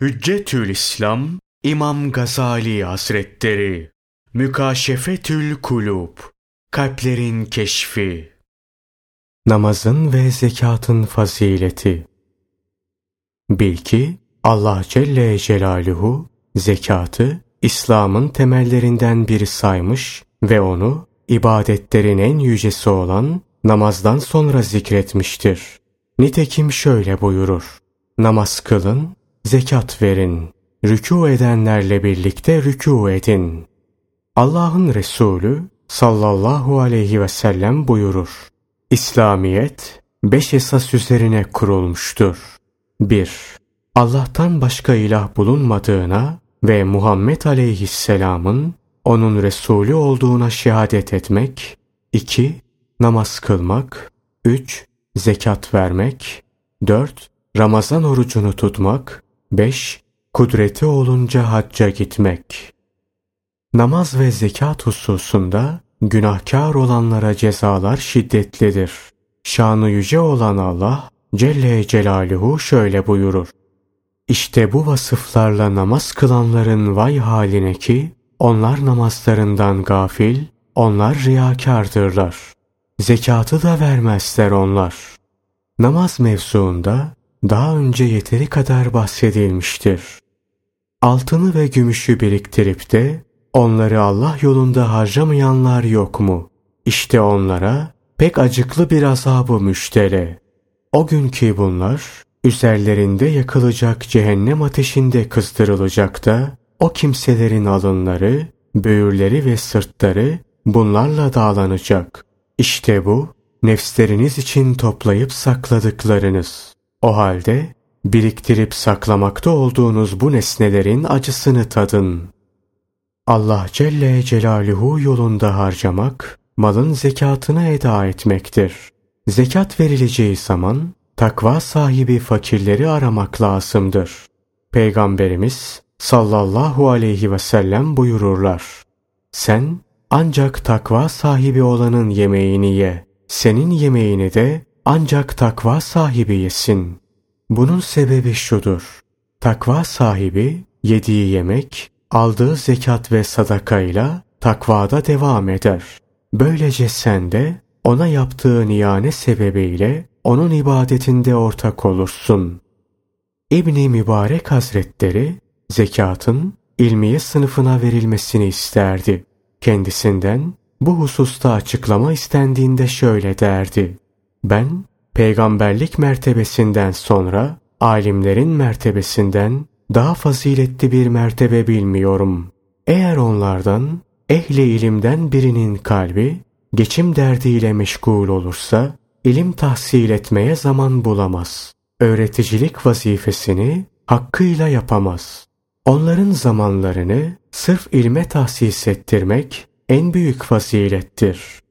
Hüccetül İslam İmam Gazali Hazretleri Mükaşefetül Kulub Kalplerin Keşfi Namazın ve zekatın fazileti Bil ki Allah Celle Celaluhu zekatı İslam'ın temellerinden biri saymış ve onu ibadetlerin en yücesi olan namazdan sonra zikretmiştir. Nitekim şöyle buyurur. Namaz kılın, zekat verin. Rükû edenlerle birlikte rükû edin. Allah'ın Resulü sallallahu aleyhi ve sellem buyurur. İslamiyet beş esas üzerine kurulmuştur. 1. Allah'tan başka ilah bulunmadığına ve Muhammed aleyhisselamın onun Resulü olduğuna şehadet etmek. 2. Namaz kılmak. 3. Zekat vermek. 4. Ramazan orucunu tutmak. 5. Kudreti olunca hacca gitmek. Namaz ve zekat hususunda günahkar olanlara cezalar şiddetlidir. Şanı yüce olan Allah Celle Celaluhu şöyle buyurur. İşte bu vasıflarla namaz kılanların vay haline ki onlar namazlarından gafil, onlar riyakardırlar. Zekatı da vermezler onlar. Namaz mevzuunda daha önce yeteri kadar bahsedilmiştir. Altını ve gümüşü biriktirip de onları Allah yolunda harcamayanlar yok mu? İşte onlara pek acıklı bir azabı müştere. O günkü bunlar üzerlerinde yakılacak cehennem ateşinde kızdırılacak da o kimselerin alınları, böğürleri ve sırtları bunlarla dağlanacak. İşte bu nefsleriniz için toplayıp sakladıklarınız. O halde biriktirip saklamakta olduğunuz bu nesnelerin acısını tadın. Allah Celle Celaluhu yolunda harcamak, malın zekatını eda etmektir. Zekat verileceği zaman takva sahibi fakirleri aramak lazımdır. Peygamberimiz sallallahu aleyhi ve sellem buyururlar. Sen ancak takva sahibi olanın yemeğini ye. Senin yemeğini de ancak takva sahibi yesin. Bunun sebebi şudur. Takva sahibi yediği yemek, aldığı zekat ve sadakayla takvada devam eder. Böylece sen de ona yaptığı niyane sebebiyle onun ibadetinde ortak olursun. İbni Mübarek Hazretleri zekatın ilmiye sınıfına verilmesini isterdi. Kendisinden bu hususta açıklama istendiğinde şöyle derdi. Ben peygamberlik mertebesinden sonra alimlerin mertebesinden daha faziletli bir mertebe bilmiyorum. Eğer onlardan ehli ilimden birinin kalbi geçim derdiyle meşgul olursa ilim tahsil etmeye zaman bulamaz. Öğreticilik vazifesini hakkıyla yapamaz. Onların zamanlarını sırf ilme tahsis ettirmek en büyük fazilettir.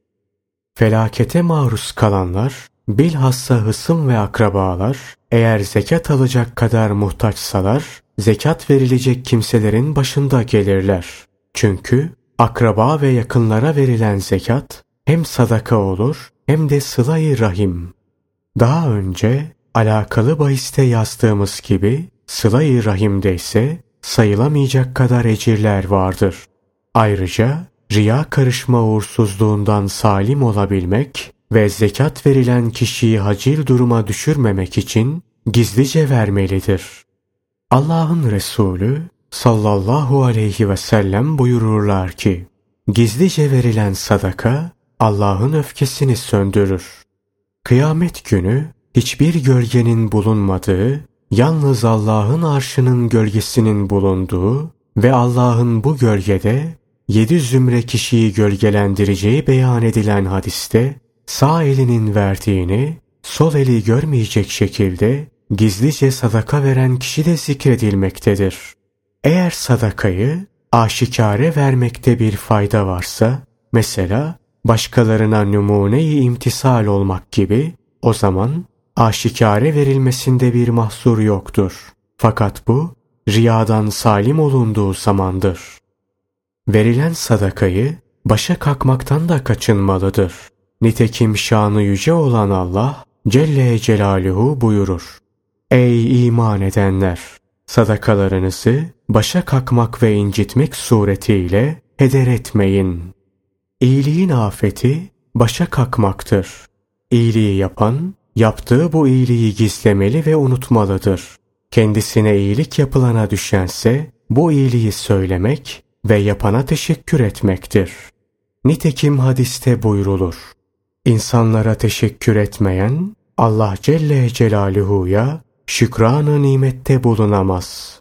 Felakete maruz kalanlar, bilhassa hısım ve akrabalar, eğer zekat alacak kadar muhtaçsalar, zekat verilecek kimselerin başında gelirler. Çünkü akraba ve yakınlara verilen zekat hem sadaka olur hem de sıla rahim. Daha önce alakalı bahiste yazdığımız gibi sıla-i rahimde ise sayılamayacak kadar ecirler vardır. Ayrıca riya karışma uğursuzluğundan salim olabilmek ve zekat verilen kişiyi hacil duruma düşürmemek için gizlice vermelidir. Allah'ın Resulü sallallahu aleyhi ve sellem buyururlar ki, gizlice verilen sadaka Allah'ın öfkesini söndürür. Kıyamet günü hiçbir gölgenin bulunmadığı, yalnız Allah'ın arşının gölgesinin bulunduğu ve Allah'ın bu gölgede yedi zümre kişiyi gölgelendireceği beyan edilen hadiste sağ elinin verdiğini sol eli görmeyecek şekilde gizlice sadaka veren kişi de zikredilmektedir. Eğer sadakayı aşikare vermekte bir fayda varsa, mesela başkalarına numune-i imtisal olmak gibi, o zaman aşikare verilmesinde bir mahsur yoktur. Fakat bu, riyadan salim olunduğu zamandır. Verilen sadakayı başa kalkmaktan da kaçınmalıdır. Nitekim şanı yüce olan Allah Celle Celaluhu buyurur. Ey iman edenler! Sadakalarınızı başa kakmak ve incitmek suretiyle heder etmeyin. İyiliğin afeti başa kakmaktır. İyiliği yapan, yaptığı bu iyiliği gizlemeli ve unutmalıdır. Kendisine iyilik yapılana düşense, bu iyiliği söylemek ve yapana teşekkür etmektir. Nitekim hadiste buyrulur. İnsanlara teşekkür etmeyen, Allah Celle Celaluhu'ya şükranı nimette bulunamaz.